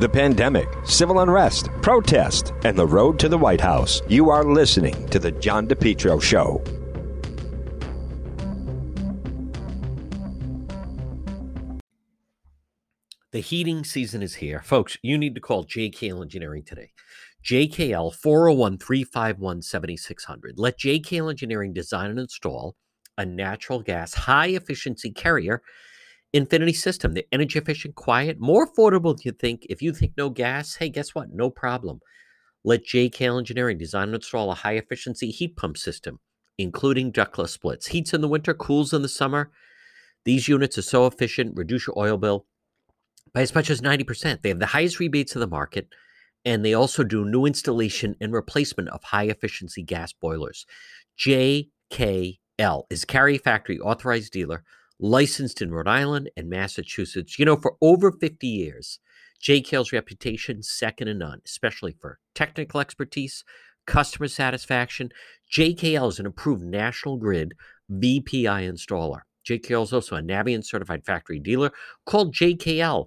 the pandemic, civil unrest, protest, and the road to the White House. You are listening to The John DePetro Show. The heating season is here. Folks, you need to call JKL Engineering today. JKL 401 351 7600. Let JKL Engineering design and install a natural gas high efficiency carrier Infinity system. The energy efficient, quiet, more affordable than you think. If you think no gas, hey, guess what? No problem. Let JKL Engineering design and install a high efficiency heat pump system, including ductless splits. Heats in the winter, cools in the summer. These units are so efficient, reduce your oil bill by as much as 90%. They have the highest rebates of the market, and they also do new installation and replacement of high efficiency gas boilers. JKL is Carrier Factory authorized dealer licensed in Rhode Island and Massachusetts. You know, for over 50 years, JKL's reputation second to none, especially for technical expertise, customer satisfaction. JKL is an approved National Grid VPI installer. JKL is also a Navien certified factory dealer called JKL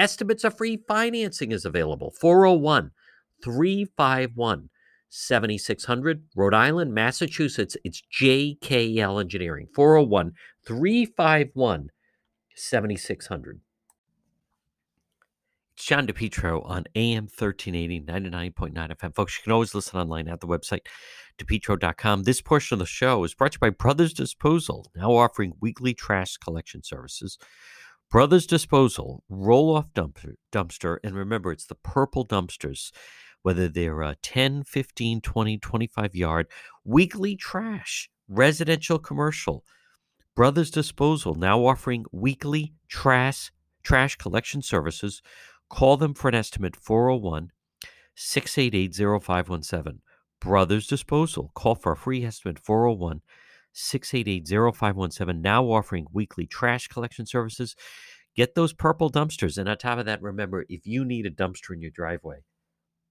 Estimates of free. Financing is available. 401 351 7600. Rhode Island, Massachusetts. It's JKL Engineering. 401 351 7600. It's John DePetro on AM 1380, 99.9 FM. Folks, you can always listen online at the website, depetro.com. This portion of the show is brought to you by Brothers Disposal, now offering weekly trash collection services. Brothers Disposal, roll off dumpster, dumpster, and remember, it's the purple dumpsters, whether they're uh, 10, 15, 20, 25 yard, weekly trash, residential, commercial. Brothers Disposal now offering weekly trash trash collection services. Call them for an estimate 401 688 0517. Brothers Disposal. Call for a free estimate 401 688-0517 now offering weekly trash collection services. Get those purple dumpsters and on top of that remember if you need a dumpster in your driveway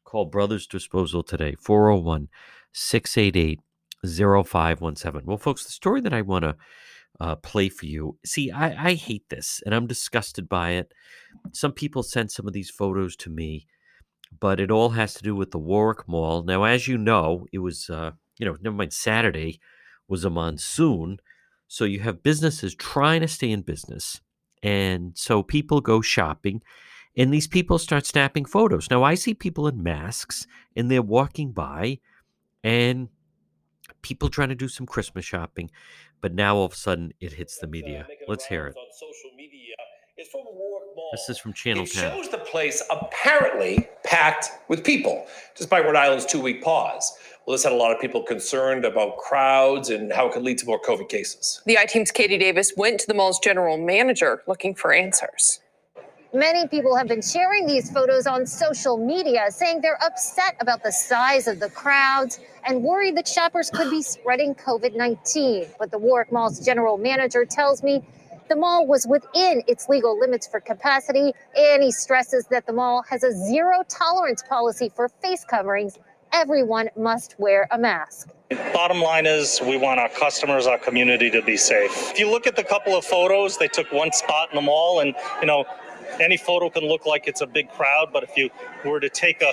call brothers disposal today 401-688-0517 well folks the story that i want to uh, play for you see I, I hate this and i'm disgusted by it. Some people sent some of these photos to me but it all has to do with the warwick mall. Now as you know it was uh, you know never mind saturday was a monsoon. So you have businesses trying to stay in business. And so people go shopping and these people start snapping photos. Now I see people in masks and they're walking by and people trying to do some Christmas shopping. But now all of a sudden it hits the media. Let's hear it. This is from Channel it 10. shows the place apparently packed with people, despite Rhode Island's two week pause. Well, this had a lot of people concerned about crowds and how it could lead to more COVID cases. The I Team's Katie Davis went to the mall's general manager looking for answers. Many people have been sharing these photos on social media, saying they're upset about the size of the crowds and worried that shoppers could be spreading COVID 19. But the Warwick Mall's general manager tells me the mall was within its legal limits for capacity, and he stresses that the mall has a zero tolerance policy for face coverings. Everyone must wear a mask. Bottom line is, we want our customers, our community to be safe. If you look at the couple of photos, they took one spot in the mall, and you know, any photo can look like it's a big crowd, but if you were to take a,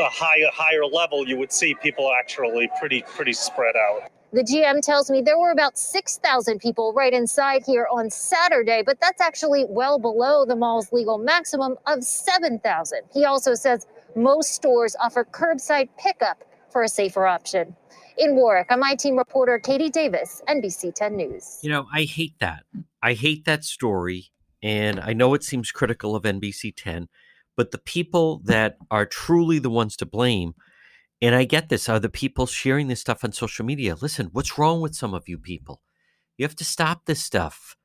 a higher higher level, you would see people actually pretty pretty spread out. The GM tells me there were about 6,000 people right inside here on Saturday, but that's actually well below the mall's legal maximum of 7,000. He also says most stores offer curbside pickup for a safer option. In Warwick, I'm my team reporter Katie Davis, NBC 10 News. You know, I hate that. I hate that story. And I know it seems critical of NBC 10, but the people that are truly the ones to blame, and I get this, are the people sharing this stuff on social media. Listen, what's wrong with some of you people? You have to stop this stuff.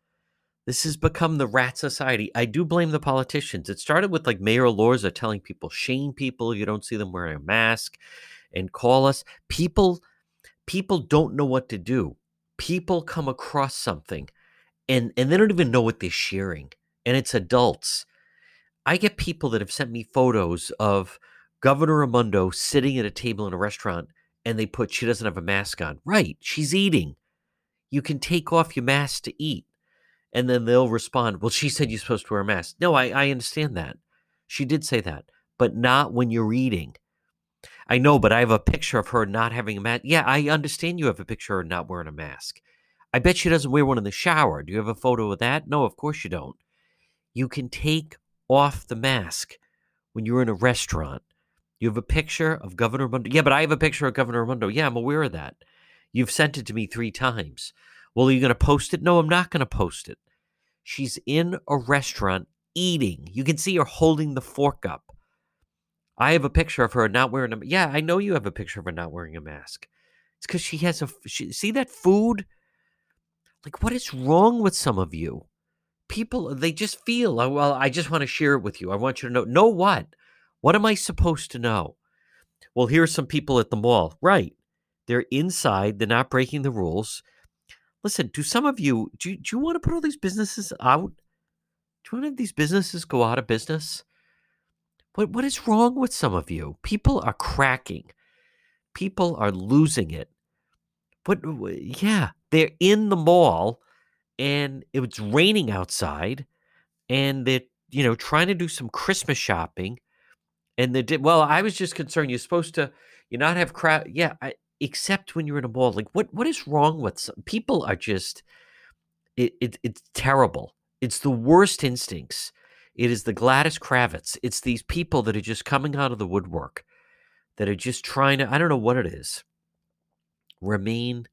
This has become the rat society. I do blame the politicians. It started with like Mayor Elorza telling people, shame people, you don't see them wearing a mask and call us. People people don't know what to do. People come across something and and they don't even know what they're sharing. And it's adults. I get people that have sent me photos of Governor Raimondo sitting at a table in a restaurant and they put she doesn't have a mask on. Right, she's eating. You can take off your mask to eat. And then they'll respond, Well, she said you're supposed to wear a mask. No, I, I understand that. She did say that, but not when you're eating. I know, but I have a picture of her not having a mask. Yeah, I understand you have a picture of her not wearing a mask. I bet she doesn't wear one in the shower. Do you have a photo of that? No, of course you don't. You can take off the mask when you're in a restaurant. You have a picture of Governor Raimondo. Yeah, but I have a picture of Governor Raimondo. Yeah, I'm aware of that. You've sent it to me three times. Well, are you going to post it? No, I'm not going to post it. She's in a restaurant eating. You can see her holding the fork up. I have a picture of her not wearing a Yeah, I know you have a picture of her not wearing a mask. It's because she has a. She, see that food? Like, what is wrong with some of you? People, they just feel, oh, well, I just want to share it with you. I want you to know. Know what? What am I supposed to know? Well, here's some people at the mall. Right. They're inside, they're not breaking the rules. Listen, do some of you, do, do you want to put all these businesses out? Do you want to have these businesses go out of business? What what is wrong with some of you? People are cracking. People are losing it. What yeah, they're in the mall and it's raining outside and they're, you know, trying to do some Christmas shopping. And they did well, I was just concerned you're supposed to you not have crowd yeah, I, except when you're in a mall. Like what what is wrong with some people are just it, it it's terrible. It's the worst instincts it is the Gladys Kravitz. It's these people that are just coming out of the woodwork that are just trying to, I don't know what it is, remain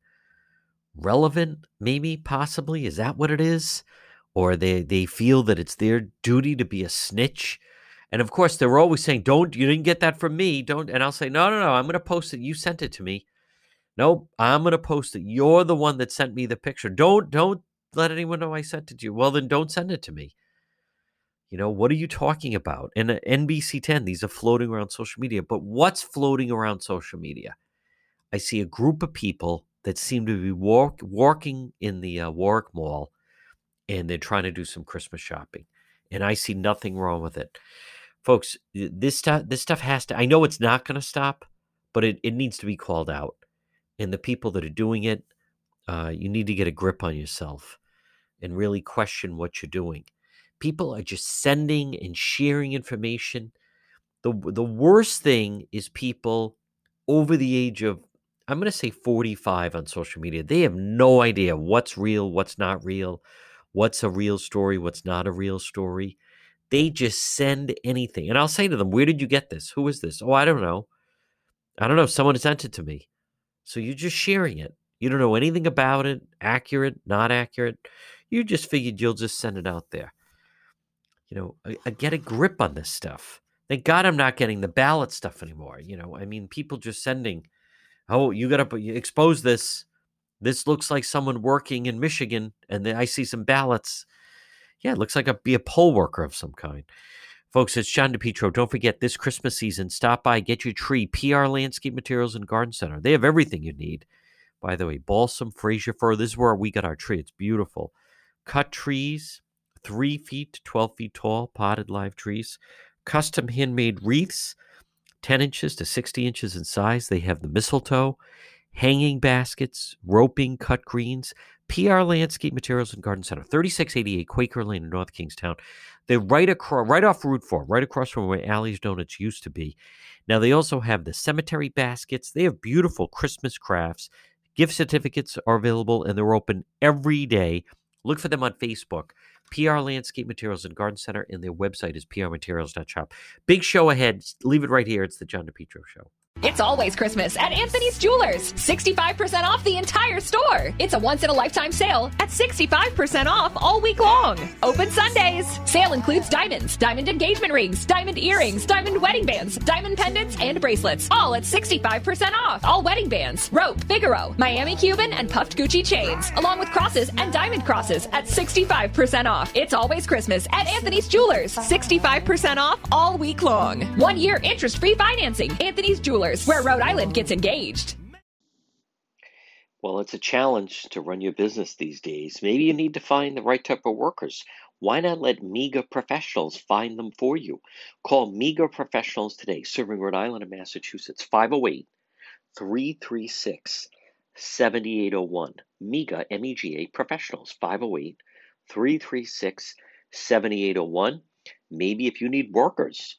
relevant, maybe, possibly. Is that what it is? Or they, they feel that it's their duty to be a snitch. And of course, they're always saying, Don't, you didn't get that from me. Don't. And I'll say, No, no, no, I'm going to post it. You sent it to me. Nope, I'm going to post it. You're the one that sent me the picture. Don't, don't let anyone know I sent it to you. Well, then don't send it to me. You know, what are you talking about? And uh, NBC 10, these are floating around social media. But what's floating around social media? I see a group of people that seem to be walk, walking in the uh, Warwick Mall and they're trying to do some Christmas shopping. And I see nothing wrong with it. Folks, this stuff, this stuff has to, I know it's not going to stop, but it, it needs to be called out. And the people that are doing it, uh, you need to get a grip on yourself and really question what you're doing. People are just sending and sharing information. The, the worst thing is people over the age of, I'm going to say 45 on social media. They have no idea what's real, what's not real, what's a real story, what's not a real story. They just send anything. And I'll say to them, Where did you get this? Who is this? Oh, I don't know. I don't know. Someone sent it to me. So you're just sharing it. You don't know anything about it, accurate, not accurate. You just figured you'll just send it out there you know, I, I get a grip on this stuff. Thank God I'm not getting the ballot stuff anymore. You know, I mean, people just sending, oh, you got to expose this. This looks like someone working in Michigan, and then I see some ballots. Yeah, it looks like a be a poll worker of some kind. Folks, it's John DePetro. Don't forget this Christmas season, stop by, get your tree, PR Landscape Materials and Garden Center. They have everything you need. By the way, balsam, Fraser fir. This is where we got our tree. It's beautiful. Cut trees, three feet to 12 feet tall potted live trees, custom handmade wreaths, 10 inches to 60 inches in size. They have the mistletoe, hanging baskets, roping, cut greens. PR Landscape Materials and Garden Center, 3688 Quaker Lane in North Kingstown. They're right across, right off Route 4, right across from where Allie's Donuts used to be. Now they also have the cemetery baskets. They have beautiful Christmas crafts. Gift certificates are available and they're open every day. Look for them on Facebook. PR Landscape Materials and Garden Center, and their website is prmaterials.shop. Big show ahead. Leave it right here. It's the John DePetro Show. It's always Christmas at Anthony's Jewelers. 65% off the entire store. It's a once in a lifetime sale at 65% off all week long. Open Sundays. Sale includes diamonds, diamond engagement rings, diamond earrings, diamond wedding bands, diamond pendants, and bracelets. All at 65% off. All wedding bands, rope, Figaro, Miami Cuban, and puffed Gucci chains, along with crosses and diamond crosses at 65% off. It's always Christmas at Anthony's Jewelers. 65% off all week long. One year interest free financing. Anthony's Jewelers, where Rhode Island gets engaged. Well, it's a challenge to run your business these days. Maybe you need to find the right type of workers. Why not let MEGA professionals find them for you? Call MEGA professionals today, serving Rhode Island and Massachusetts, 508 336 7801. MEGA, M E G A professionals, 508 336 7801. Maybe if you need workers,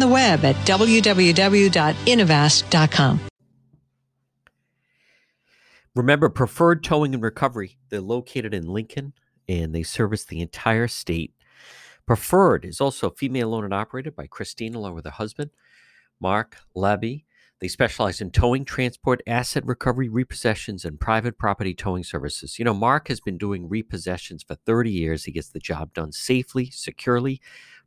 the web at www.innovast.com. Remember, Preferred Towing and Recovery, they're located in Lincoln and they service the entire state. Preferred is also female owned and operated by Christine along with her husband, Mark Labby. They specialize in towing, transport, asset recovery, repossessions, and private property towing services. You know, Mark has been doing repossessions for 30 years. He gets the job done safely, securely.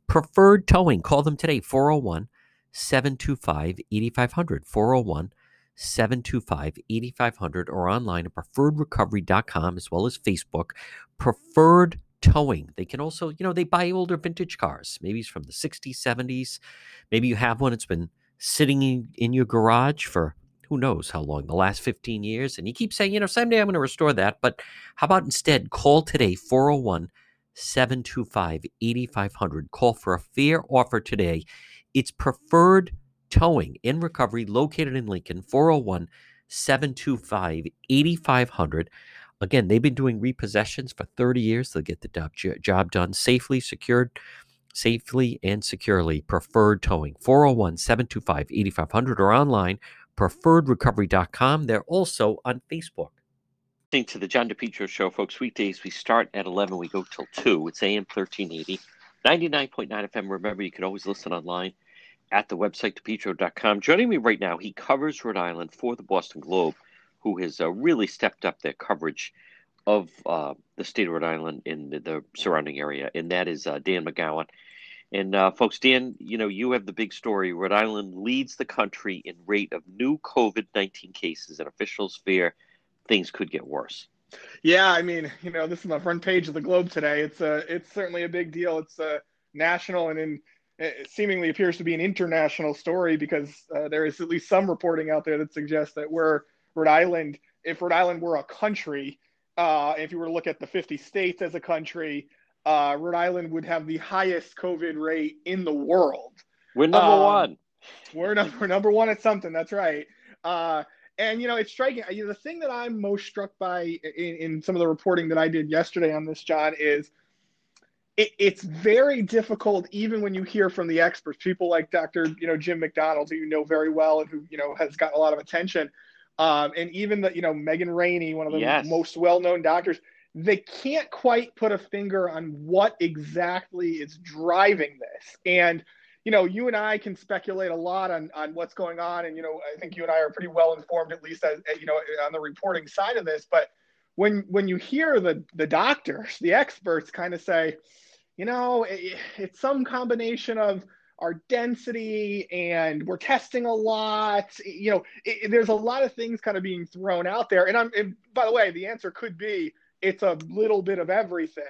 Preferred Towing. Call them today, 401 725 8500. 401 725 8500 or online at preferredrecovery.com as well as Facebook. Preferred Towing. They can also, you know, they buy older vintage cars. Maybe it's from the 60s, 70s. Maybe you have one that's been sitting in, in your garage for who knows how long, the last 15 years. And you keep saying, you know, someday I'm going to restore that. But how about instead call today, 401 725 8500. Call for a fair offer today. It's preferred towing in recovery located in Lincoln, 401 725 8500. Again, they've been doing repossessions for 30 years. They'll get the job, done safely, secured, safely, and securely. Preferred towing, 401 725 8500 or online, preferredrecovery.com. They're also on Facebook. To the John DePetro Show, folks. Weekdays, we start at 11, we go till 2. It's AM 1380, 99.9 FM. Remember, you can always listen online at the website, depetro.com. Joining me right now, he covers Rhode Island for the Boston Globe, who has uh, really stepped up their coverage of uh, the state of Rhode Island in the, the surrounding area, and that is uh, Dan McGowan. And uh, folks, Dan, you know, you have the big story. Rhode Island leads the country in rate of new COVID 19 cases, and officials fear things could get worse. Yeah, I mean, you know, this is the front page of the Globe today. It's a, it's certainly a big deal. It's a national and in it seemingly appears to be an international story because uh, there is at least some reporting out there that suggests that we're Rhode Island, if Rhode Island were a country, uh, if you were to look at the 50 states as a country, uh, Rhode Island would have the highest COVID rate in the world. We're number um, one. We're number number one at something. That's right. Uh, and you know, it's striking. The thing that I'm most struck by in, in, some of the reporting that I did yesterday on this, John, is it, it's very difficult, even when you hear from the experts, people like Dr. You know Jim McDonald, who you know very well and who you know has gotten a lot of attention, um, and even the you know Megan Ranney, one of the yes. most well-known doctors. They can't quite put a finger on what exactly is driving this, and you know, you and I can speculate a lot on, on what's going on. And, you know, I think you and I are pretty well informed, at least, as, you know, on the reporting side of this. But when, when you hear the, the doctors, the experts kind of say, you know, it, it's some combination of our density and we're testing a lot. You know, it, there's a lot of things kind of being thrown out there. And I'm, and by the way, the answer could be it's a little bit of everything.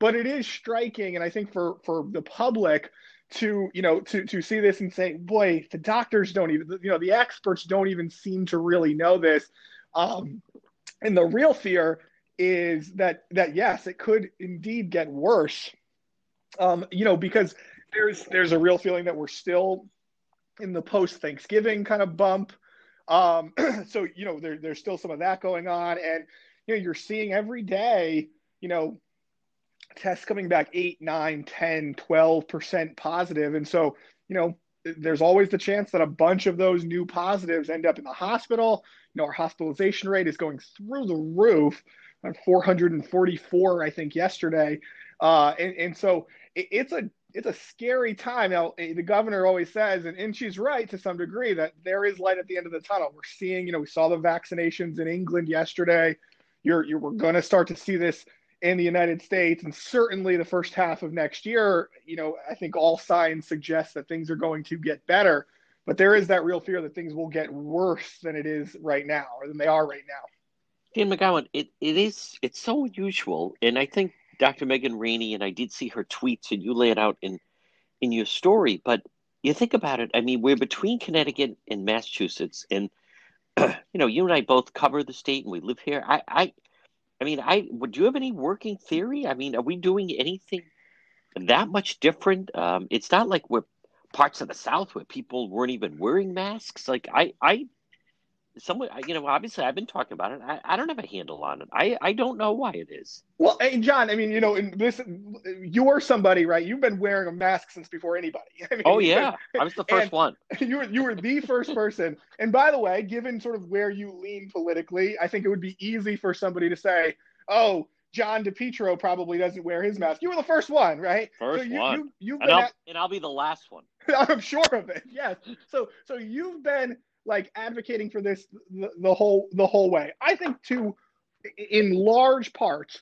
But it is striking, and I think for for the public, to you know to to see this and say boy the doctors don't even you know the experts don't even seem to really know this. Um and the real fear is that that yes it could indeed get worse. Um you know because there's there's a real feeling that we're still in the post thanksgiving kind of bump. Um so you know there, there's still some of that going on. And you know you're seeing every day you know tests coming back 8 9 10 12% positive. And so you know there's always the chance that a bunch of those new positives end up in the hospital. You know our hospitalization rate is going through the roof 444 i think yesterday. Uh, and, and so it, it's a it's a scary time. Now eh, the governor always says and, and she's right to some degree that there is light at the end of the tunnel. We're seeing you know we saw the vaccinations in england yesterday. You're, you're we're going to start to see this in the United States, and certainly the first half of next year, you know, I think all signs suggest that things are going to get better. But there is that real fear that things will get worse than it is right now, or than they are right now. Dan McGowan, it, it is it's so unusual, and I think Dr. Megan Ranney and I did see her tweets, and you lay it out in in your story. But you think about it, I mean, we're between Connecticut and Massachusetts, and you know, you and I both cover the state, and we live here. I, I I mean, I would you have any working theory? I mean, are we doing anything that much different? Um, it's not like we're parts of the South where people weren't even wearing masks. Like I, I someone you know obviously i've been talking about it I, I don't have a handle on it i i don't know why it is well hey john i mean you know this you're somebody right you've been wearing a mask since before anybody I mean, oh yeah i was the first one you were you were the first person and by the way given sort of where you lean politically i think it would be easy for somebody to say oh John DePetro probably doesn't wear his mask. You were the first one, right? First so you, one. You, and, I'll, at... and I'll be the last one. I'm sure of it. Yes. So so you've been like advocating for this the, the whole the whole way. I think to in large part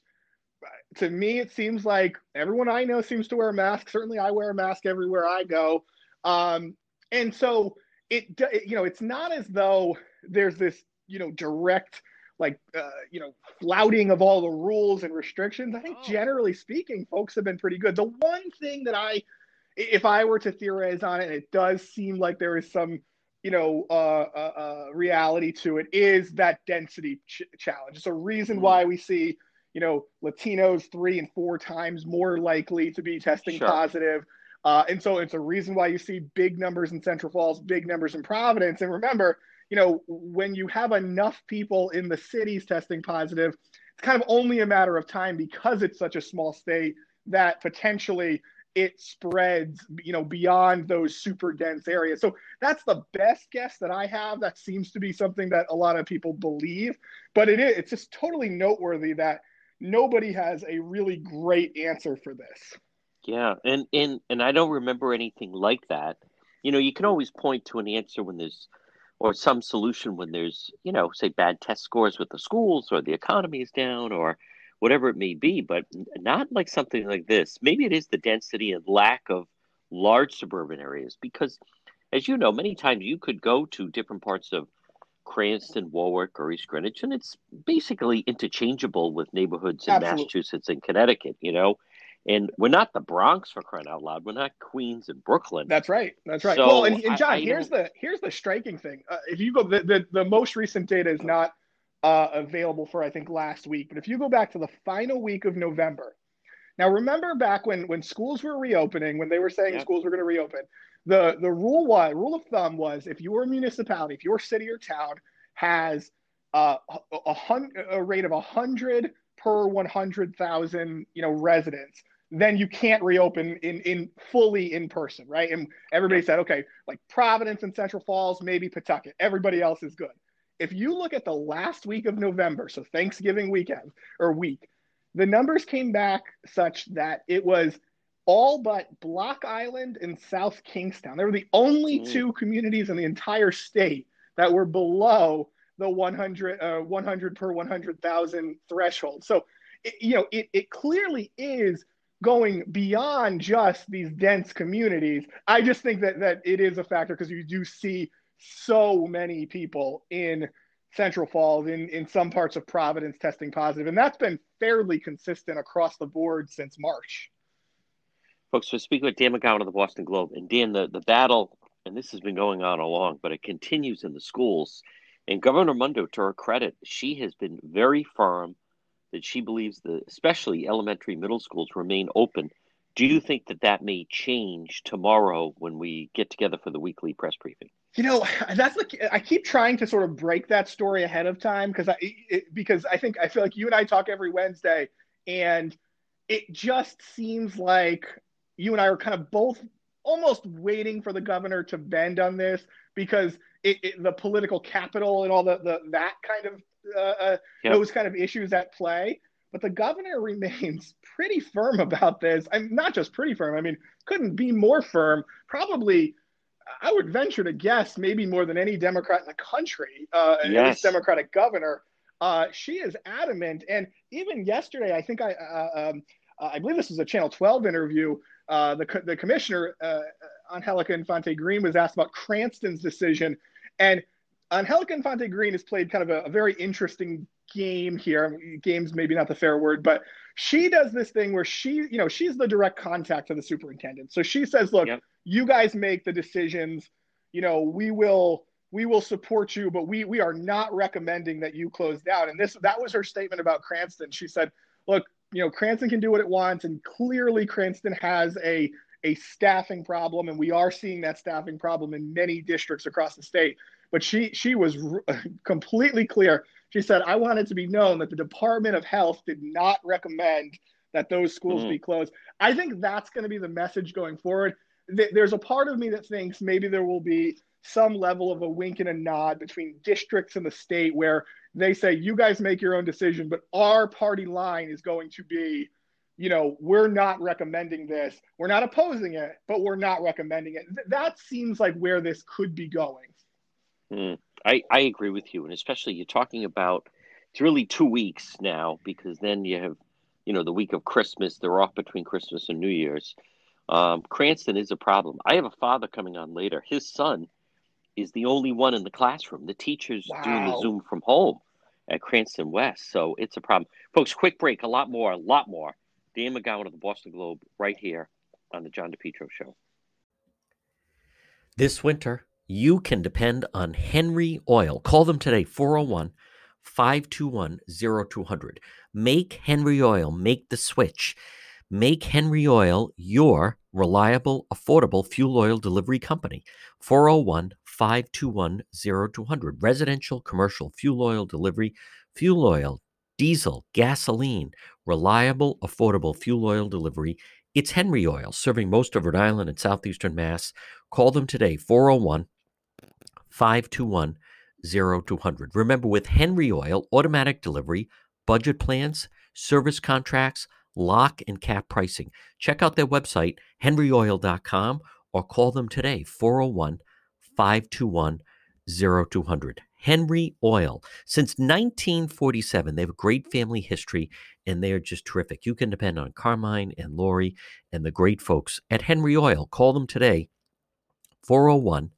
to me it seems like everyone I know seems to wear a mask. Certainly I wear a mask everywhere I go. Um, and so it you know it's not as though there's this you know direct like uh, you know flouting of all the rules and restrictions. I think oh. generally speaking, folks have been pretty good. The one thing that I, if I were to theorize on it, and it does seem like there is some you know, uh, uh, uh, reality to it is that density ch- challenge. It's a reason mm-hmm. why we see, you know, Latinos three and four times more likely to be testing sure. positive. Uh, and so it's a reason why you see big numbers in Central Falls, big numbers in Providence. And remember, you know, when you have enough people in the cities testing positive, it's kind of only a matter of time because it's such a small state that potentially it spreads, you know, beyond those super dense areas. So that's the best guess that I have. That seems to be something that a lot of people believe, but it is, it's just totally noteworthy that nobody has a really great answer for this. Yeah, and and and I don't remember anything like that. You know, you can always point to an answer when there's or some solution when there's, you know, say bad test scores with the schools or the economy is down or whatever it may be, but not like something like this. Maybe it is the density and lack of large suburban areas because, as you know, many times you could go to different parts of Cranston, Warwick, or East Greenwich, and it's basically interchangeable with neighborhoods in Absolutely. Massachusetts and Connecticut, you know. And we're not the Bronx for crying out loud. We're not Queens and Brooklyn. That's right. That's right. So well, and, and John, I, I here's the here's the striking thing. Uh, if you go, the, the the most recent data is not uh, available for I think last week. But if you go back to the final week of November, Now, remember back when when schools were reopening, when they were saying yep. schools were going to reopen, the the rule was rule of thumb was if your municipality, if your city or town has uh, a, a, a rate of 100 per 100,000, you know, residents, then you can't reopen in in fully in person, right? And everybody said, okay, like Providence and Central Falls, maybe Pawtucket. Everybody else is good. If you look at the last week of November, so Thanksgiving weekend or week, the numbers came back such that it was all but Block Island and South Kingstown. They were the only mm. two communities in the entire state that were below the 100, uh, 100 per 100,000 threshold. So, it, you know, it, it clearly is going beyond just these dense communities. I just think that that it is a factor because you do see so many people in Central Falls, in, in some parts of Providence testing positive. And that's been fairly consistent across the board since March. Folks, so speaking with Dan McGowan of the Boston Globe, and Dan, the, the battle, and this has been going on along, but it continues in the schools. And Governor Raimondo, to her credit, she has been very firm that she believes that especially elementary middle schools remain open. Do you think that that may change tomorrow when we get together for the weekly press briefing? You know, that's the I keep trying to sort of break that story ahead of time because I it, because I think I feel like you and I talk every Wednesday, and it just seems like you and I are kind of both almost waiting for the governor to bend on this because it, it, the political capital and all the, the that kind of uh, uh, yep. those kind of issues at play. But the governor remains pretty firm about this. I'm not just pretty firm. I mean, couldn't be more firm. Probably I would venture to guess maybe more than any Democrat in the country, uh, yes. Democratic governor. Uh, she is adamant, and even yesterday, I think I, uh, um, uh, I believe this was a Channel 12 interview. Uh, the the commissioner, uh, Angelica Infante Green, was asked about Cranston's decision, and Angelica Infante Green has played kind of a, a very interesting game here. Game's maybe not the fair word, but she does this thing where she, you know, she's the direct contact to the superintendent. So she says, "Look, yep you guys make the decisions. You know, we will we will support you, but we we are not recommending that you close down. And this that was her statement about Cranston. She said, look, you know, Cranston can do what it wants, and clearly Cranston has a a staffing problem, and we are seeing that staffing problem in many districts across the state. But she she was r- completely clear. She said, "I want it to be known that the Department of Health did not recommend that those schools mm. be closed." I think that's going to be the message going forward th- there's a part of me that thinks maybe there will be some level of a wink and a nod between districts and the state where they say you guys make your own decision but our party line is going to be you know we're not recommending this we're not opposing it but we're not recommending it Th- that seems like where this could be going mm, I, I agree with you and especially you're talking about it's really two weeks now because then you have you know the week of christmas they're off between christmas and new year's um, Cranston is a problem. I have a father coming on later. His son is the only one in the classroom. The teacher's wow. doing the Zoom from home at Cranston West. So it's a problem. Folks, quick break. A lot more, a lot more. Dan McGowan of the Boston Globe right here on the John DePetro Show. This winter, you can depend on Henry Oil. Call them today, 401 521 0200. Make Henry Oil, make the switch. Make Henry Oil your reliable, affordable fuel oil delivery company. 401 521 0200. Residential, commercial fuel oil delivery, fuel oil, diesel, gasoline, reliable, affordable fuel oil delivery. It's Henry Oil, serving most of Rhode Island and southeastern Mass. Call them today, 401 521 0200. Remember, with Henry Oil, automatic delivery, budget plans, service contracts, lock and cap pricing. Check out their website, henryoil.com, or call them today, 401 521 0200. Henry Oil. Since 1947, they have a great family history and they are just terrific. You can depend on Carmine and Lori and the great folks at Henry Oil. Call them today, 401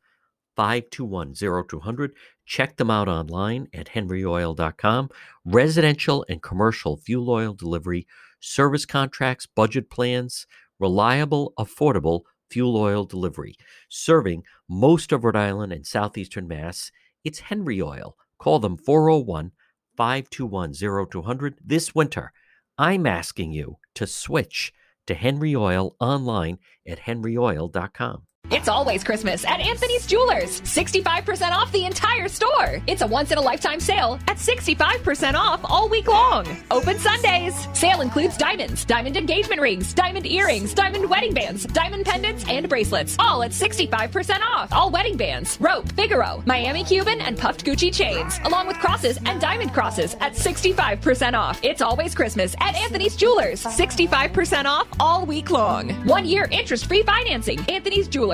521 0200. Check them out online at henryoil.com. Residential and commercial fuel oil delivery service contracts, budget plans, reliable, affordable fuel oil delivery. Serving most of Rhode Island and southeastern Mass, it's Henry Oil. Call them 401 521 0200 this winter. I'm asking you to switch to Henry Oil online at henryoil.com. It's always Christmas at Anthony's Jewelers. 65% off the entire store. It's a once in a lifetime sale at 65% off all week long. Open Sundays. Sale includes diamonds, diamond engagement rings, diamond earrings, diamond wedding bands, diamond pendants, and bracelets. All at 65% off. All wedding bands, rope, Figaro, Miami Cuban, and puffed Gucci chains, along with crosses and diamond crosses at 65% off. It's always Christmas at Anthony's Jewelers. 65% off all week long. One year interest free financing. Anthony's Jewelers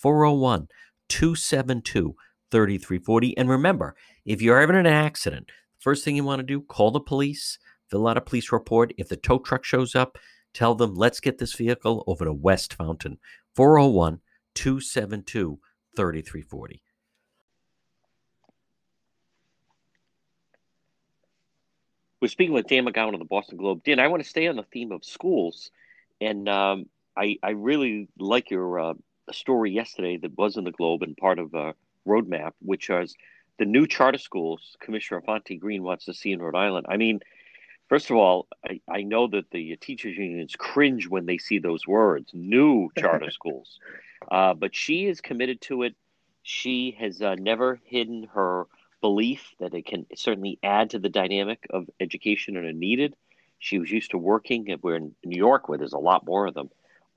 401 272 3340. And remember, if you're ever in an accident, first thing you want to do, call the police, fill out a police report. If the tow truck shows up, tell them, let's get this vehicle over to West Fountain. 401 272 3340. We're speaking with Dan McGowan of the Boston Globe. Dan, I want to stay on the theme of schools. And um, I, I really like your uh, a story yesterday that was in the Globe and part of a roadmap, which was the new charter schools Commissioner Infante Green wants to see in Rhode Island. I mean, first of all, I, I know that the teachers unions cringe when they see those words, new charter schools, uh, but she is committed to it. She has uh, never hidden her belief that it can certainly add to the dynamic of education and are needed. She was used to working. We're in New York, where there's a lot more of them.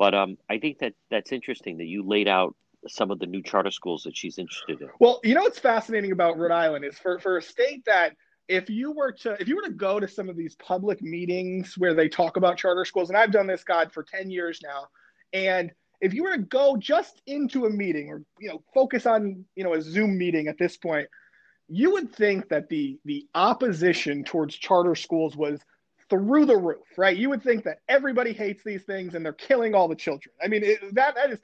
But um, I think that that's interesting that you laid out some of the new charter schools that she's interested in. Well, you know what's fascinating about Rhode Island is for, for a state that if you were to if you were to go to some of these public meetings where they talk about charter schools, and I've done this God for 10 years now, and if you were to go just into a meeting or you know focus on you know a Zoom meeting at this point, you would think that the the opposition towards charter schools was through the roof, right? You would think that everybody hates these things and they're killing all the children. I mean, it, that that is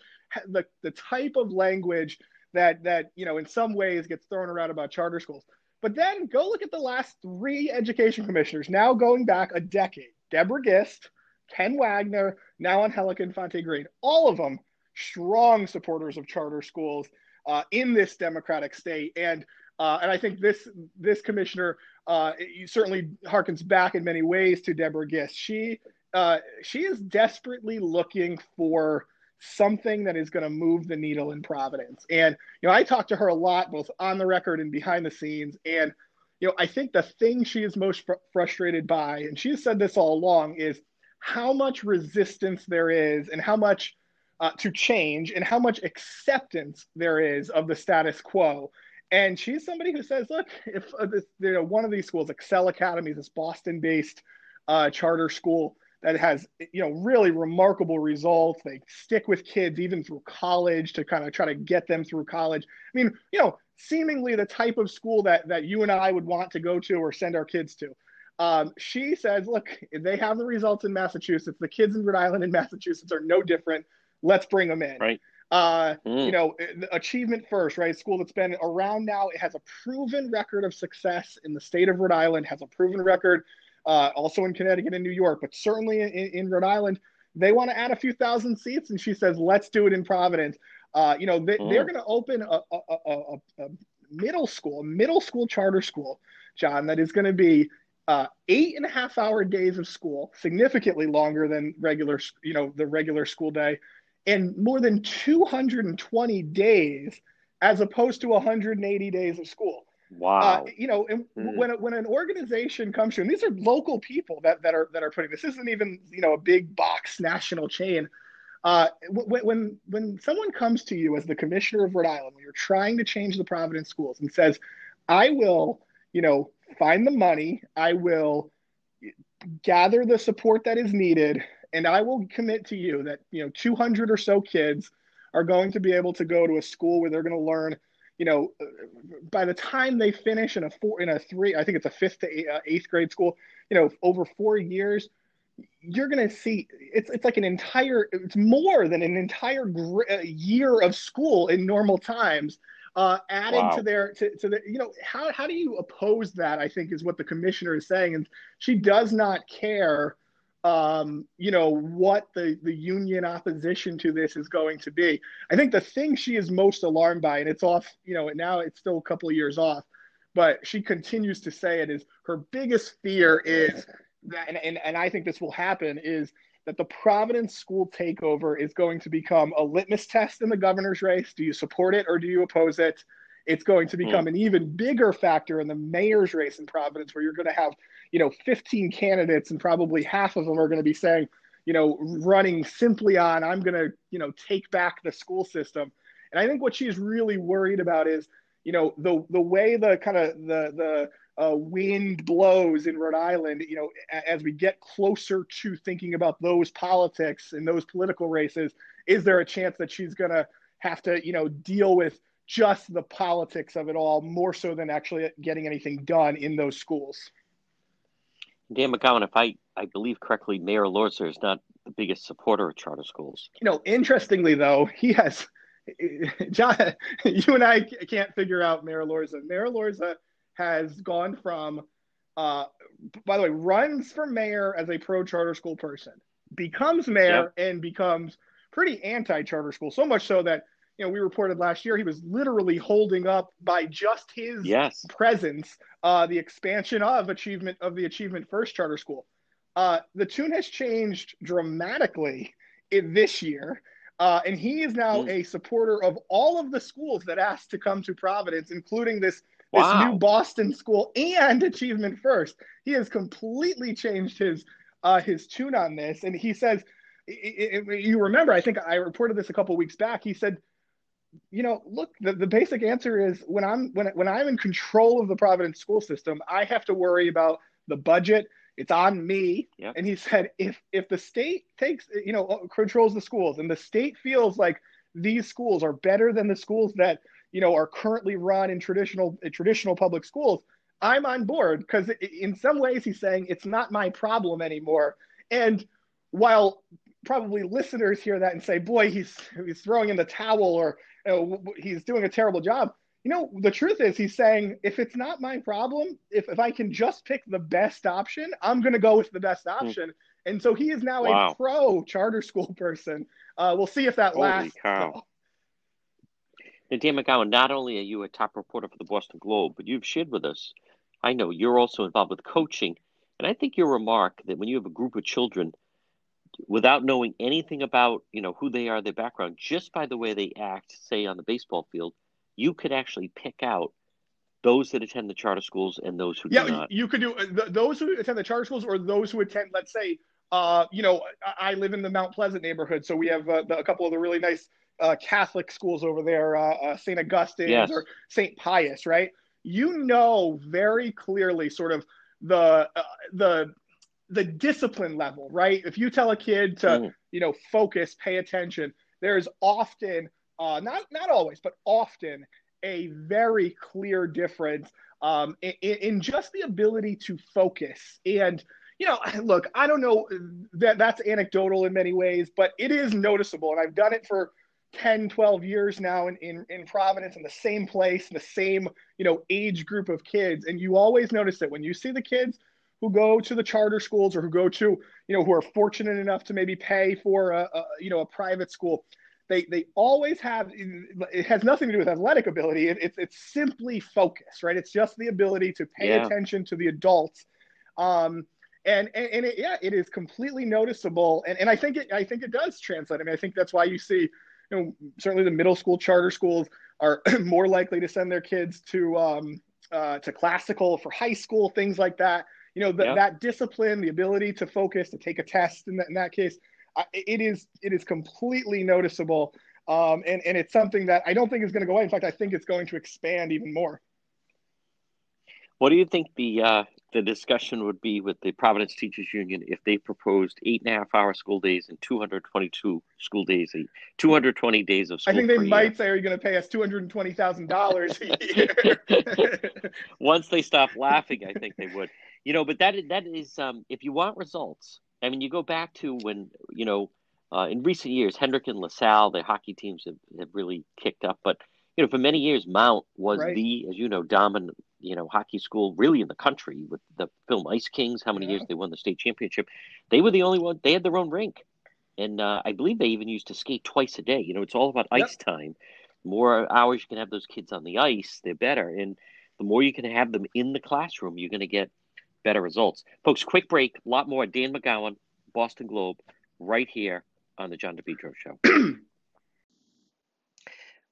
the the type of language that that you know in some ways gets thrown around about charter schools. But then go look at the last three education commissioners, now going back a decade: Deborah Gist, Ken Wagner, now on Angelica Infante Green. All of them strong supporters of charter schools uh, in this democratic state, and uh, and I think this this commissioner uh, certainly harkens back in many ways to Deborah Gist. She uh, she is desperately looking for something that is going to move the needle in Providence. And you know, I talked to her a lot, both on the record and behind the scenes. And you know, I think the thing she is most fr- frustrated by, and she has said this all along, is how much resistance there is, and how much uh, to change, and how much acceptance there is of the status quo. And she's somebody who says, look, if uh, this, you know, one of these schools, Excel Academy, this Boston-based uh, charter school that has, you know, really remarkable results. They stick with kids even through college to kind of try to get them through college. I mean, you know, seemingly the type of school that that you and I would want to go to or send our kids to. Um, she says, look, they have the results in Massachusetts. The kids in Rhode Island and Massachusetts are no different. Let's bring them in. Right. Uh, mm. You know, achievement first, right? School that's been around now. It has a proven record of success in the state of Rhode Island. Has a proven record, uh, also in Connecticut and New York, but certainly in, in Rhode Island. They want to add a few thousand seats, and she says, "Let's do it in Providence." Uh, you know, they, mm. going to open a, a, a, a, middle school, a middle school charter school, John, that is going to be uh, eight and a half hour days of school, significantly longer than regular, you know, the regular school day in more than 220 days as opposed to 180 days of school. Wow. Uh, you know, mm. when when an organization comes to, and these are local people that, that are that are putting this isn't even you know a big box national chain. Uh, when, when when someone comes to you as the commissioner of Rhode Island, when you're trying to change the Providence schools, and says, "I will, you know, find the money, I will gather the support that is needed, and I will commit to you that you know 200 or so kids are going to be able to go to a school where they're going to learn." You know, by the time they finish in a four, in a three, I think it's a fifth to uh, eighth grade school. You know, over four years, you're going to see it's it's like an entire it's more than an entire gr- uh, year of school in normal times uh, added wow. to their to, to the you know how how do you oppose that i think is what the commissioner is saying and she does not care um, you know what the the union opposition to this is going to be i think the thing she is most alarmed by and it's off you know now it's still a couple of years off but she continues to say it is her biggest fear is that, and, and, and I think this will happen, is that the Providence school takeover is going to become a litmus test in the governor's race. Do you support it or do you oppose it? It's going to become mm. an even bigger factor in the mayor's race in Providence, where you're going to have, you know, 15 candidates and probably half of them are going to be saying, you know, running simply on, I'm going to, you know, take back the school system. And I think what she's really worried about is, you know, the the way the kind of the the uh, wind blows in Rhode Island, you know, as we get closer to thinking about those politics and those political races, is there a chance that she's going to have to, you know, deal with just the politics of it all more so than actually getting anything done in those schools? Dan McGowan, if I, I believe correctly, Mayor Elorza is not the biggest supporter of charter schools. You know, interestingly, though, he has, John, you and I can't figure out Mayor Elorza. Mayor Elorza has gone from, uh, by the way, runs for mayor as a pro charter school person, becomes mayor, yep. and becomes pretty anti charter school. So much so that you know we reported last year he was literally holding up by just his yes. presence uh, the expansion of achievement of the achievement first charter school. Uh, the tune has changed dramatically in this year. Uh, and he is now mm. a supporter of all of the schools that asked to come to Providence, including this this new Boston school and Achievement First. He has completely changed his uh, his tune on this, and he says, it, it, you remember, I think I reported this a couple weeks back. He said, you know, look, the, the basic answer is when I'm when when I'm in control of the Providence school system, I have to worry about the budget. It's on me. Yep. And he said, if if the state takes, you know, controls the schools, and the state feels like these schools are better than the schools that you know are currently run in traditional traditional public schools i'm on board because in some ways he's saying it's not my problem anymore and while probably listeners hear that and say boy he's he's throwing in the towel or you know, he's doing a terrible job you know the truth is he's saying if it's not my problem if, if i can just pick the best option i'm going to go with the best hmm. option mm. and so he is now wow. a pro charter school person uh, we'll see if that Holy lasts cow. Dan McGowan, not only are you a top reporter for the Boston Globe, but you've shared with us, I know you're also involved with coaching. And I think your remark that when you have a group of children, without knowing anything about, you know, who they are, their background, just by the way they act, say on the baseball field, you could actually pick out those that attend the charter schools and those who yeah, do not. you could do uh, those who attend the charter schools or those who attend, let's say, uh, you know, I live in the Mount Pleasant neighborhood, so we have uh, the, a couple of the really nice uh, Catholic schools over there, uh, uh, St. Augustine yes. or St. Pius, right? You know very clearly sort of the uh, the the discipline level, right? If you tell a kid to, mm. you know, focus, pay attention, there's often, uh, not not always, but often a very clear difference um, in, in just the ability to focus and you know, look, I don't know that that's anecdotal in many ways, but it is noticeable. And I've done it for 10 12 years now in, in, in providence in the same place in the same you know age group of kids and you always notice that when you see the kids who go to the charter schools or who go to you know who are fortunate enough to maybe pay for a, a you know a private school they they always have it has nothing to do with athletic ability. It, it's it's simply focus right? It's just the ability to pay yeah. attention to the adults. Um and and, and it, yeah it is completely noticeable. And, and i think it i think it does translate. I mean i think that's why you see you know, certainly the middle school charter schools are more likely to send their kids to um, uh, to classical for high school, things like that. You know, the, yeah. that discipline, the ability to focus, to take a test in that, in that case, it is it is completely noticeable, um, and and it's something that I don't think is going to go away. In fact, I think it's going to expand even more. What do you think the uh, the discussion would be with the Providence Teachers Union if they proposed eight and a half hour school days and 222 school days, 220 days of school? I think they might year. say, "Are you going to pay us two hundred and twenty thousand dollars a year?" Once they stop laughing, I think they would. You know, but that that is um, if you want results. I mean, you go back to when you know uh, in recent years, Hendrick and LaSalle, the hockey teams have, have really kicked up, but you know, for many years, Mount was right. the, as you know, dominant, you know, hockey school really in the country with the film Ice Kings. How many yeah. years they won the state championship? They were the only one. They had their own rink, and uh, I believe they even used to skate twice a day. You know, it's all about yep. ice time. The more hours you can have those kids on the ice, they're better, and the more you can have them in the classroom, you're going to get better results. Folks, quick break. A lot more. Dan McGowan, Boston Globe, right here on the John DePetro Show.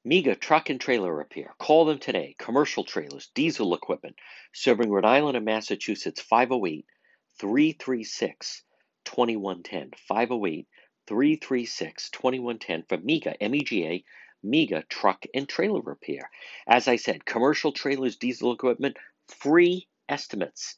MEGA Truck and Trailer Repair. Call them today. Commercial trailers, diesel equipment, serving Rhode Island and Massachusetts 508 336 2110. 508 336 2110 for MEGA, M E G A, MEGA Truck and Trailer Repair. As I said, commercial trailers, diesel equipment, free estimates.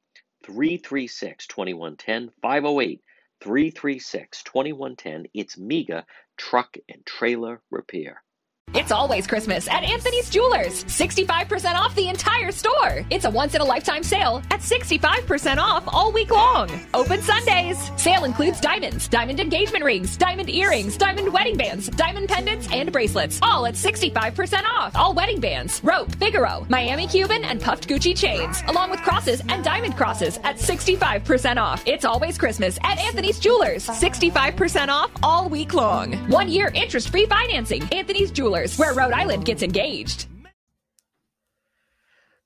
336 2110. 508 336 2110. It's MEGA Truck and Trailer Repair. It's always Christmas at Anthony's Jewelers. 65% off the entire store. It's a once in a lifetime sale at 65% off all week long. Open Sundays. Sale includes diamonds, diamond engagement rings, diamond earrings, diamond wedding bands, diamond pendants, and bracelets. All at 65% off. All wedding bands, rope, Figaro, Miami Cuban, and puffed Gucci chains, along with crosses and diamond crosses at 65% off. It's always Christmas at Anthony's Jewelers. 65% off all week long. One year interest free financing. Anthony's Jewelers where Rhode Island gets engaged.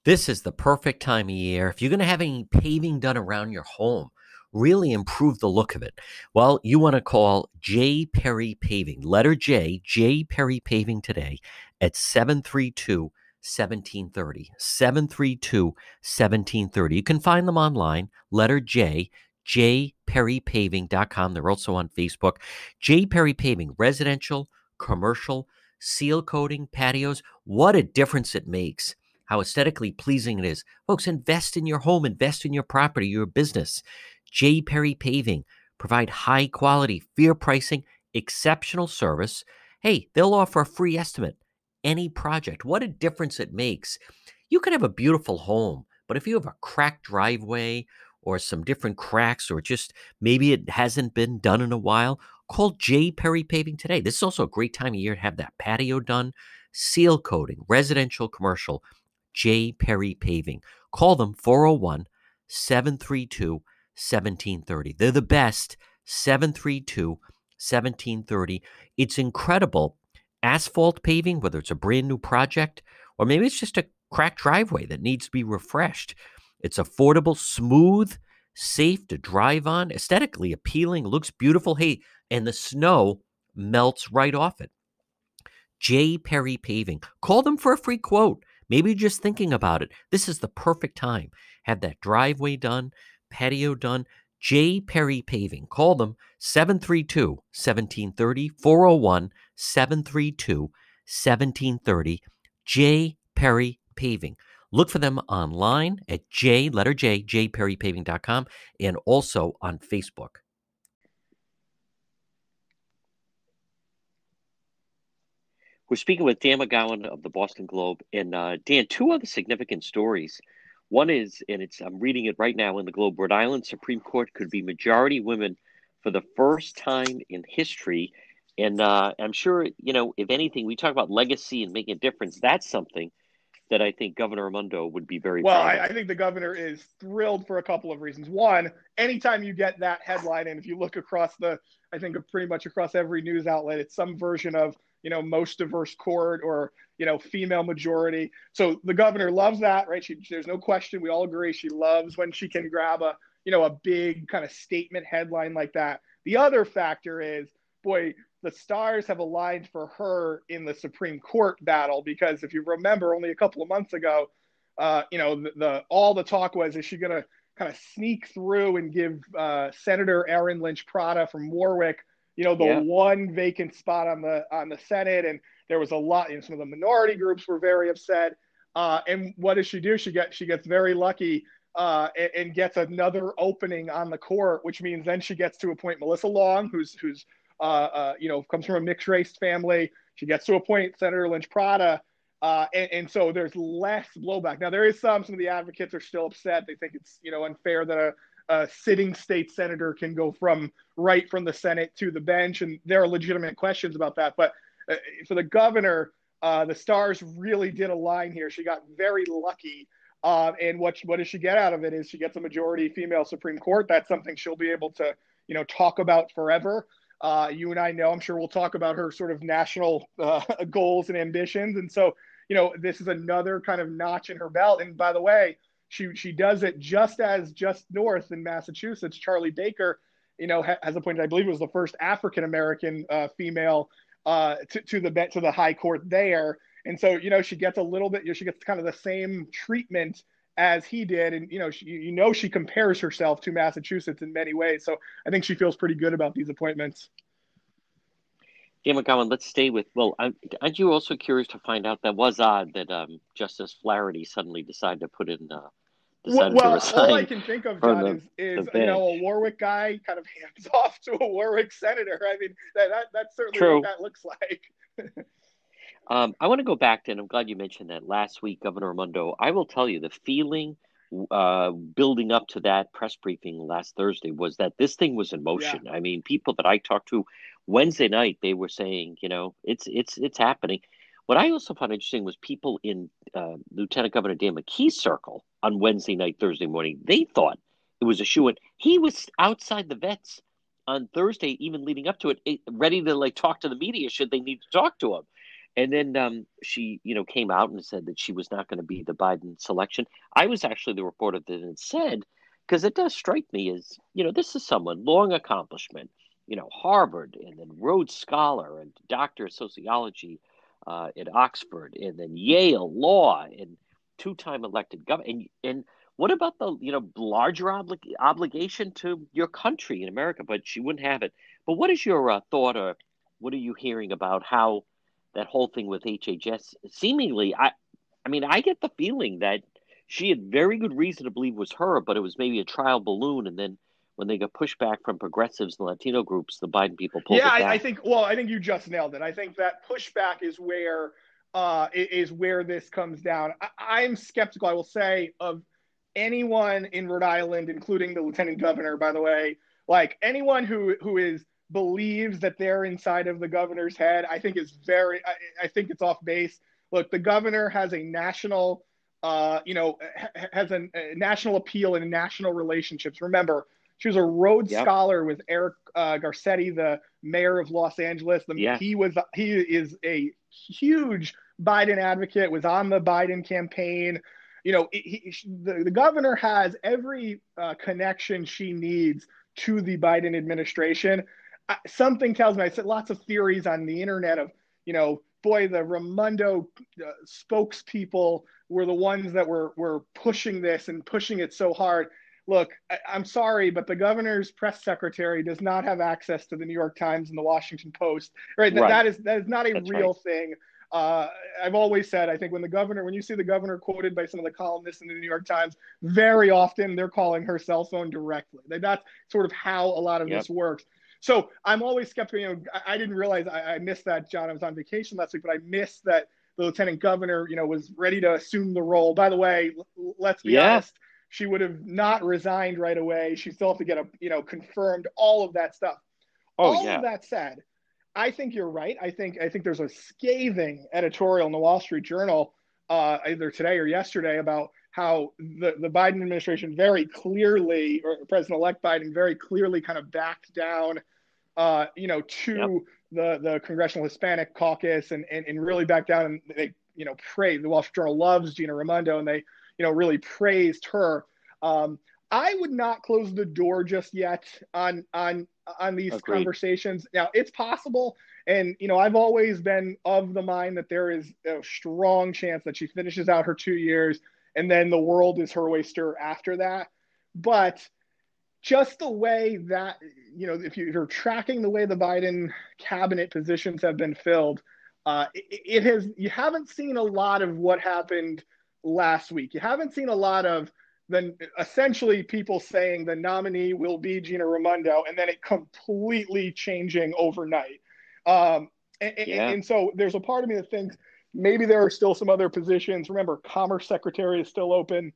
This is the perfect time of year. If you're going to have any paving done around your home, really improve the look of it. Well, you want to call J. Perry Paving, letter J, J. Perry Paving today at 732 1730. 732 1730. You can find them online, letter J, j perry jperrypaving.com. They're also on Facebook. J. Perry Paving, residential, commercial, seal coating, patios, what a difference it makes. How aesthetically pleasing it is. Folks, invest in your home, invest in your property, your business. J. Perry Paving provide high quality, fair pricing, exceptional service. Hey, they'll offer a free estimate. Any project. What a difference it makes. You can have a beautiful home, but if you have a cracked driveway or some different cracks, or just maybe it hasn't been done in a while, Call J. Perry Paving today. This is also a great time of year to have that patio done, seal coating, residential, commercial. J. Perry Paving. Call them 401 732 1730. They're the best. 732 1730. It's incredible. Asphalt paving, whether it's a brand new project or maybe it's just a cracked driveway that needs to be refreshed. It's affordable, smooth, safe to drive on, aesthetically appealing, looks beautiful. Hey, and the snow melts right off it. J. Perry Paving. Call them for a free quote. Maybe just thinking about it. This is the perfect time. Have that driveway done, patio done. J. Perry Paving. Call them 732 1730 401 732 1730. J. Perry Paving. Look for them online at J, letter J, jperrypaving.com, and also on Facebook. We're speaking with Dan McGowan of the Boston Globe. And uh, Dan, two other significant stories. One is, and it's I'm reading it right now in the Globe, Rhode Island Supreme Court could be majority women for the first time in history. And uh, I'm sure, you know, if anything, we talk about legacy and making a difference. That's something that I think Governor Raimondo would be very well. I, I, think the governor is thrilled for a couple of reasons. One, anytime you get that headline, and if you look across the, I think pretty much across every news outlet, it's some version of you know most diverse court or you know female majority. So the governor loves that, right? She, there's no question. We all agree she loves when she can grab a you know a big kind of statement headline like that. The other factor is, boy, the stars have aligned for her in the Supreme Court battle because if you remember, only a couple of months ago, uh, you know, the, the, all the talk was is she going to kind of sneak through and give uh, Senator Erin Lynch Prata from Warwick, you know, the yeah. one vacant spot on the on the Senate, and there was a lot. You know, some of the minority groups were very upset. Uh, and what does she do? She gets she gets very lucky uh, and, and, gets another opening on the court, which means then she gets to appoint Melissa Long, who's who's uh, uh, you know, comes from a mixed race family. She gets to appoint Senator Lynch Prata, Uh, and, and, so there's less blowback. Now there is some. Some of the advocates are still upset. They think it's you know unfair that a, a, sitting state senator can go from right from the Senate to the bench, and there are legitimate questions about that. But uh, for the governor, uh, the stars really did align here. She got very lucky. Uh, and what what does she get out of it? Is she gets a majority female Supreme Court? That's something she'll be able to you know talk about forever. Uh, you and I know, I'm sure we'll talk about her sort of national uh, goals and ambitions. And so, you know, this is another kind of notch in her belt. And by the way, she she does it just as just north in Massachusetts. Charlie Baker, you know, ha- has appointed, I believe, it was the first African American uh, female uh, to, to the to the high court there. And so, you know, she gets a little bit, you know, she gets kind of the same treatment as he did. And, you know, she, you know, she compares herself to Massachusetts in many ways. So I think she feels pretty good about these appointments. Dan McGowan, let's stay with. Well, aren't you also curious to find out that was odd that um, Justice Flaherty suddenly decided to put in uh, well, well all I can think of, John, the, is, is you know a Warwick guy kind of hands off to a Warwick senator. I mean, that, that that's certainly True. what that looks like. Um, I want to go back to, and I'm glad you mentioned that last week, Governor Raimondo. I will tell you the feeling uh, building up to that press briefing last Thursday was that this thing was in motion. Yeah. I mean, people that I talked to Wednesday night, they were saying, you know, it's it's it's happening. What I also found interesting was people in uh, Lieutenant Governor Dan McKee's circle on Wednesday night, Thursday morning. They thought it was a shoe in. He was outside the vets on Thursday, even leading up to it, ready to like talk to the media should they need to talk to him. And then um, she, you know, came out and said that she was not going to be the Biden selection. I was actually the reporter that said, because it does strike me as, you know, this is someone long accomplishment, you know, Harvard and then Rhodes Scholar and Doctor of Sociology uh, at Oxford and then Yale Law and two-time elected governor. And and what about the you know larger obli- obligation to your country in America? But she wouldn't have it. But what is your uh, thought or what are you hearing about how? that whole thing with HHS. Seemingly, I, I mean, I get the feeling that she had very good reason to believe was her, but it was maybe a trial balloon, and then when they got pushback from progressives and Latino groups, the Biden people pulled. Yeah, I, I, think. Well, I think you just nailed it. I think that pushback is where uh, is where this comes down. I, I'm skeptical. I will say of anyone in Rhode Island, including the lieutenant governor, by the way, like anyone who who is believes that they're inside of the governor's head, I think is very, I, I think it's off base. Look, the governor has a national, uh, you know, ha- has a, a, national appeal and national relationships. Remember, she was a Rhodes yep. Scholar with Eric uh, Garcetti, the mayor of Los Angeles. The, yeah. He was, he is a huge Biden advocate. Was on the Biden campaign. You know, he, the, the governor has every uh, connection she needs to the Biden administration something tells me I said lots of theories on the internet of you know boy the Raimondo uh, spokespeople were the ones that were were pushing this and pushing it so hard. Look, I, am sorry, but the governor's press secretary does not have access to the New York Times and the Washington Post. Right, right. that is that is not a That's real right. thing. Uh, I've always said, I think when the governor, when you see the governor quoted by some of the columnists in the New York Times, very often they're calling her cell phone directly. That's sort of how a lot of yep. this works. So I'm always skeptical. You know, I, I didn't realize I, I, missed that, John. I was on vacation last week, but I missed that the lieutenant governor, you know, was ready to assume the role. By the way, let's be yeah. honest, she would have not resigned right away. She still have to get a, you know, confirmed all of that stuff. Oh, all yeah. of that said, I think you're right. I think I think there's a scathing editorial in the Wall Street Journal uh, either today or yesterday about how the, the Biden administration very clearly, or President elect Biden very clearly kind of backed down, uh, you know, to yep. the, the Congressional Hispanic Caucus and, and, and really backed down. And they, you know, praised the Wall Street Journal loves Gina Raimondo and they, you know, really praised her. Um, I would not close the door just yet on on on these Agreed. conversations. Now, it's possible, and you know, I've always been of the mind that there is a strong chance that she finishes out her two years, and then the world is her oyster after that. But just the way that you know, if you're tracking the way the Biden cabinet positions have been filled, uh, it, it has you haven't seen a lot of what happened last week. You haven't seen a lot of then essentially people saying the nominee will be Gina Raimondo, and then it completely changing overnight. Um, and, yeah. and, so there's a part of me that thinks maybe there are still some other positions. Remember, Commerce Secretary is still open.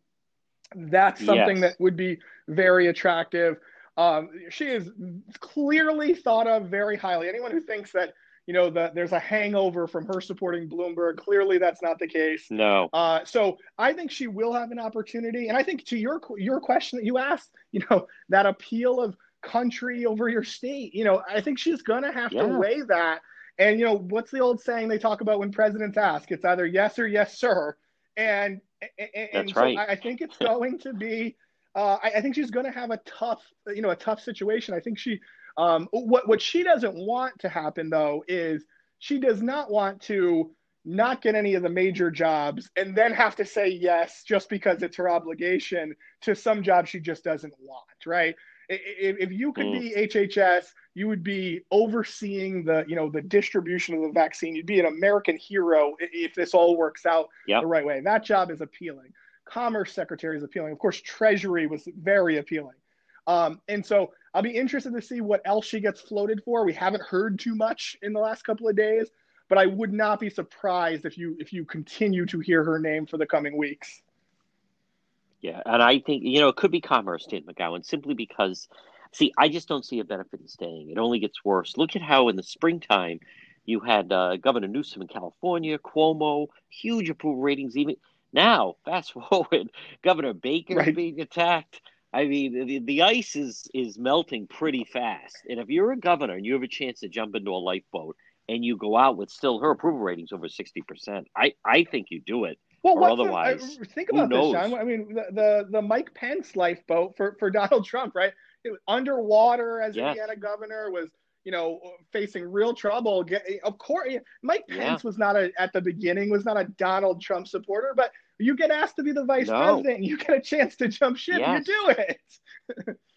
That's something yes. that would be very attractive. Um, she is clearly thought of very highly. Anyone who thinks that you know, the, there's a hangover from her supporting Bloomberg. Clearly, that's not the case. No. Uh, so I think she will have an opportunity. And I think to your your question that you asked, you know, that appeal of country over your state, you know, I think she's going to have yeah. to weigh that. And you know, what's the old saying they talk about when presidents ask? It's either yes or yes, sir. And and, and that's so right. I, I think it's going to be. Uh, I, I, think she's going to have a tough, you know, a tough situation. I think she um, what what she doesn't want to happen though is she does not want to not get any of the major jobs and then have to say yes just because it's her obligation to some job she just doesn't want, right? If, if you could mm. be HHS, you would be overseeing the you know the distribution of the vaccine. You'd be an American hero if this all works out yep. the right way. That job is appealing. Commerce Secretary is appealing. Of course, Treasury was very appealing. Um, and so I'll be interested to see what else she gets floated for. We haven't heard too much in the last couple of days, but I would not be surprised if you if you continue to hear her name for the coming weeks. Yeah, and I think you know it could be commerce, Dan McGowan, simply because, see, I just don't see a benefit in staying. It only gets worse. Look at how in the springtime you had uh, Governor Newsom in California, Cuomo, huge approval ratings. Even now, fast forward, Governor Baker right. being attacked. I mean, the, the ice is is melting pretty fast, and if you're a governor and you have a chance to jump into a lifeboat and you go out with still her approval ratings over sixty percent, I I think you do it. Well, or otherwise, the, uh, think about this, John. I mean, the, the, the Mike Pence lifeboat for for Donald Trump, right? It was underwater as yes. Indiana governor was you know, facing real trouble. Of course, Mike Pence yeah. was not a at the beginning was not a Donald Trump supporter, but you get asked to be the vice no. president, you get a chance to jump ship, yes. you do it.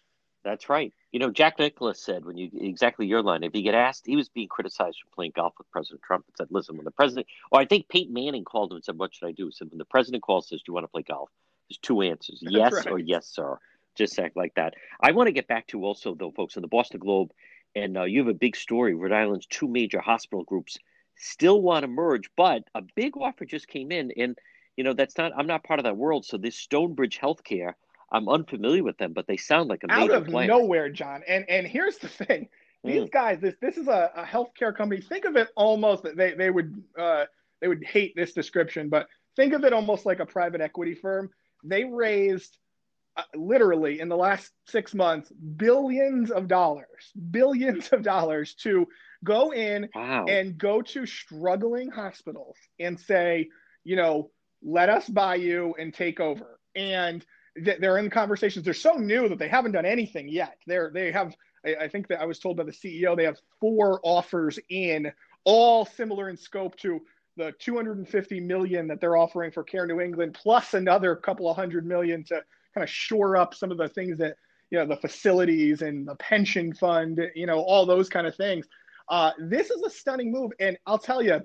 That's right. You know, Jack Nicklaus said when you exactly your line. If you get asked, he was being criticized for playing golf with President Trump. And said, "Listen, when the president, or I think Peyton Manning called him and said, "What should I do?" He said, "When the president calls, says, do you want to play golf?" There's two answers: yes right. or yes, sir. Just act like that. I want to get back to also though, folks, in the Boston Globe, and uh, you have a big story. Rhode Island's two major hospital groups still want to merge, but a big offer just came in, and you know, that's not, I'm not part of that world. So this Stonebridge Healthcare, I'm unfamiliar with them, but they sound like a out of player. nowhere, John. And and here's the thing: these mm. guys, this this is a, a healthcare company. Think of it almost that they they would uh, they would hate this description, but think of it almost like a private equity firm. They raised uh, literally in the last six months billions of dollars, billions of dollars to go in wow. and go to struggling hospitals and say, you know, let us buy you and take over. And they're in conversations. They're so new that they haven't done anything yet. They're they have. I think that I was told by the CEO they have four offers in, all similar in scope to the 250 million that they're offering for Care New England, plus another couple of hundred million to kind of shore up some of the things that you know the facilities and the pension fund, you know, all those kind of things. Uh, this is a stunning move, and I'll tell you,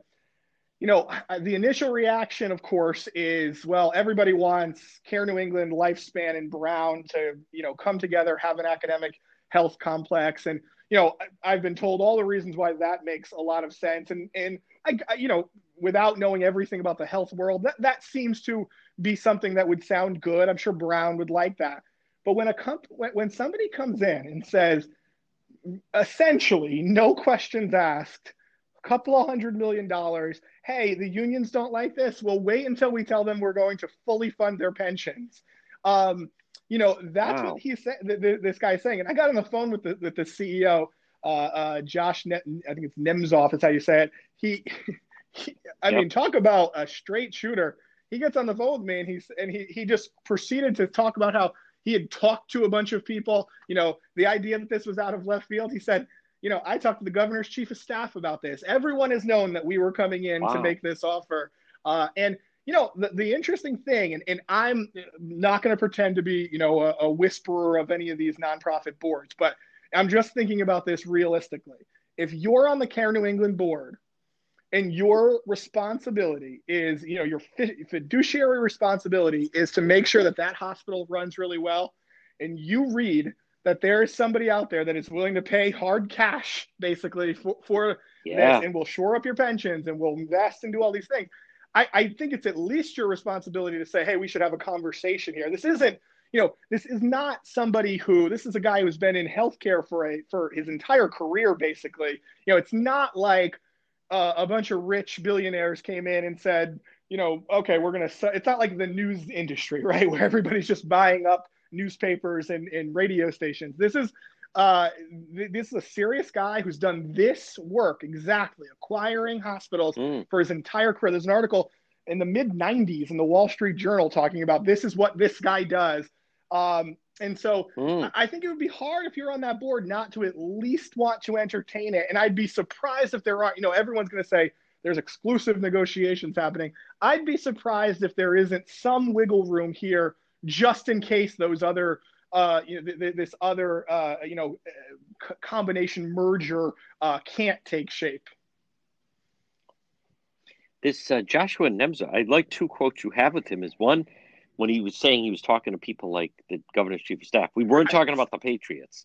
you know, the initial reaction, of course, is well, everybody wants Care New England, Lifespan, and Brown to, you know, come together, have an academic health complex, and you know, I've been told all the reasons why that makes a lot of sense, and and I, you know, without knowing everything about the health world, that that seems to be something that would sound good. I'm sure Brown would like that, but when a comp- when, when somebody comes in and says, essentially, no questions asked a couple of hundred million dollars. Hey, the unions don't like this. We'll wait until we tell them we're going to fully fund their pensions. Um, you know, that's Wow. what he's saying. Th- th- this guy's saying, and I got on the phone with the with the CEO, uh, uh, Josh. Net, I think it's Nemzoff. Is how you say it. He, he I Yep. mean, talk about a straight shooter. He gets on the phone with me, and he's and he he just proceeded to talk about how he had talked to a bunch of people. You know, the idea that this was out of left field. He said, you know, I talked to the governor's chief of staff about this. Everyone has known that we were coming in to make this offer. Uh, and you know, the, the interesting thing, and, and I'm not going to pretend to be, you know, a, a whisperer of any of these nonprofit boards, but I'm just thinking about this realistically. If you're on the Care New England board and your responsibility is, you know, your fi- fiduciary responsibility is to make sure that that hospital runs really well, and you read that there is somebody out there that is willing to pay hard cash, basically, for, for Yeah. this, and will shore up your pensions and will invest and do all these things. I, I think it's at least your responsibility to say, hey, we should have a conversation here. This isn't, you know, this is not somebody who, this is a guy who's been in healthcare for a for his entire career, basically. You know, it's not like uh, a bunch of rich billionaires came in and said, you know, okay, we're gonna. It's not like the news industry, right, where everybody's just buying up newspapers and, and radio stations. This is uh, th- this is a serious guy who's done this work exactly, acquiring hospitals Mm. for his entire career. There's an article in the mid 90s in the Wall Street Journal talking about this is what this guy does. Um, and so Mm. I I think it would be hard if you're on that board not to at least want to entertain it. And I'd be surprised if there aren't, you know, everyone's going to say there's exclusive negotiations happening. I'd be surprised if there isn't some wiggle room here just in case those other, uh, you know, th- th- this other, uh, you know, uh, c- combination merger uh, can't take shape. This uh, Joshua Nemzoff, I like two quotes you have with him. Is one when he was saying he was talking to people like the governor's chief of staff. We weren't talking about the Patriots.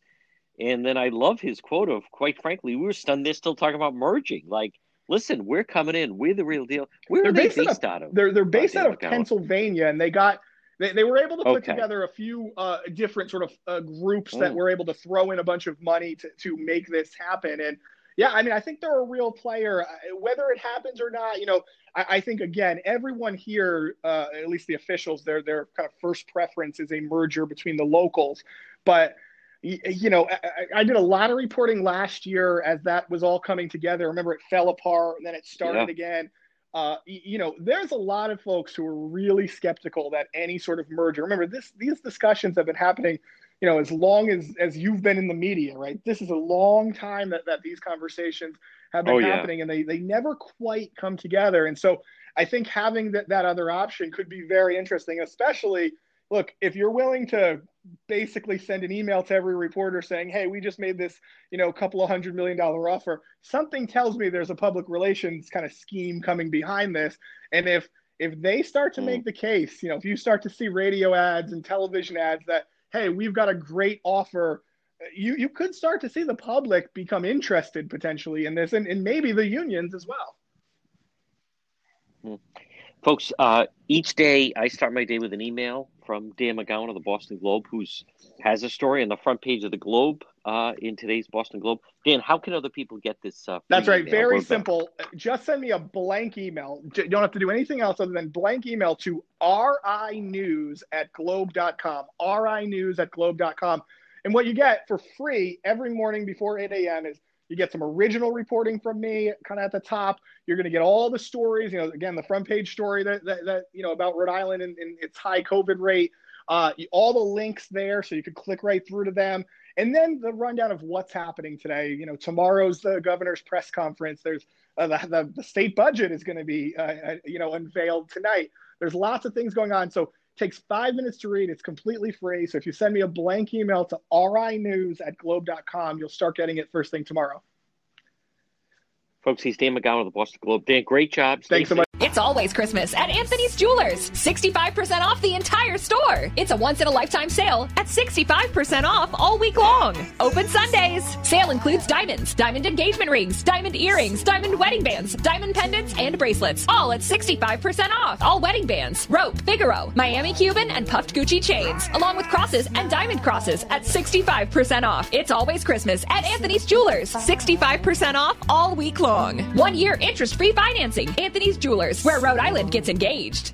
And then I love his quote of, quite frankly, we were stunned they're still talking about merging. Like, listen, we're coming in. We're the real deal. Where They're are they based out based of- out of? They're they're based out of Pennsylvania, and they got they, they were able to put Okay. together a few uh, different sort of uh, groups that Mm. were able to throw in a bunch of money to to make this happen. And yeah, I mean, I think they're a real player. Uh, Whether it happens or not, you know, I, I think again, everyone here, uh, at least the officials, their their kind of first preference is a merger between the locals, but. You know, I, I- I did a lot of reporting last year as that was all coming together. Remember, it fell apart and then it started Yeah. again uh, you know, there's a lot of folks who are really skeptical that any sort of merger. Remember, this these discussions have been happening, you know, as long as as you've been in the media, right? This is a long time that that these conversations have been Oh, yeah. happening, and they they never quite come together. And so, I think having that that other option could be very interesting, especially. Look, if you're willing to basically send an email to every reporter saying, "Hey, we just made this, you know, couple of hundred million dollar offer," something tells me there's a public relations kind of scheme coming behind this. And if if they start to Mm. make the case, you know, if you start to see radio ads and television ads that, "Hey, we've got a great offer," you you could start to see the public become interested potentially in this, and, and maybe the unions as well. Folks, uh, each day I start my day with an email from Dan McGowan of the Boston Globe, who's has a story on the front page of the Globe uh, in today's Boston Globe. Dan, how can other people get this? Uh, That's right. Very simple. Just send me a blank email. You don't have to do anything else other than blank email to rinews at globe.com. rinews at globe.com. And what you get for free every morning before 8 a.m. is you get some original reporting from me kind of at the top. You're going to get all the stories, you know, again, the front page story that, that, that you know, about Rhode Island and, and its high COVID rate. Uh, all the links there so you could click right through to them. And then the rundown of what's happening today. You know, tomorrow's the governor's press conference. There's uh, the, the, the state budget is going to be, uh, uh, you know, unveiled tonight. There's lots of things going on. So takes five minutes to read. It's completely free. So if you send me a blank email to rinews at globe.com, you'll start getting it first thing tomorrow. Folks, he's Dan McGowan of the Boston Globe. Dan, great job. Stay Thanks so safe. much. It's always Christmas at Anthony's Jewelers. 65% off the entire store. It's a once in a lifetime sale at 65% off all week long. Open Sundays. Sale includes diamonds, diamond engagement rings, diamond earrings, diamond wedding bands, diamond pendants, and bracelets. All at 65% off. All wedding bands, rope, Figaro, Miami Cuban, and puffed Gucci chains, along with crosses and diamond crosses at 65% off. It's always Christmas at Anthony's Jewelers. 65% off all week long. One year interest free financing. Anthony's Jewelers, where Rhode Island gets engaged.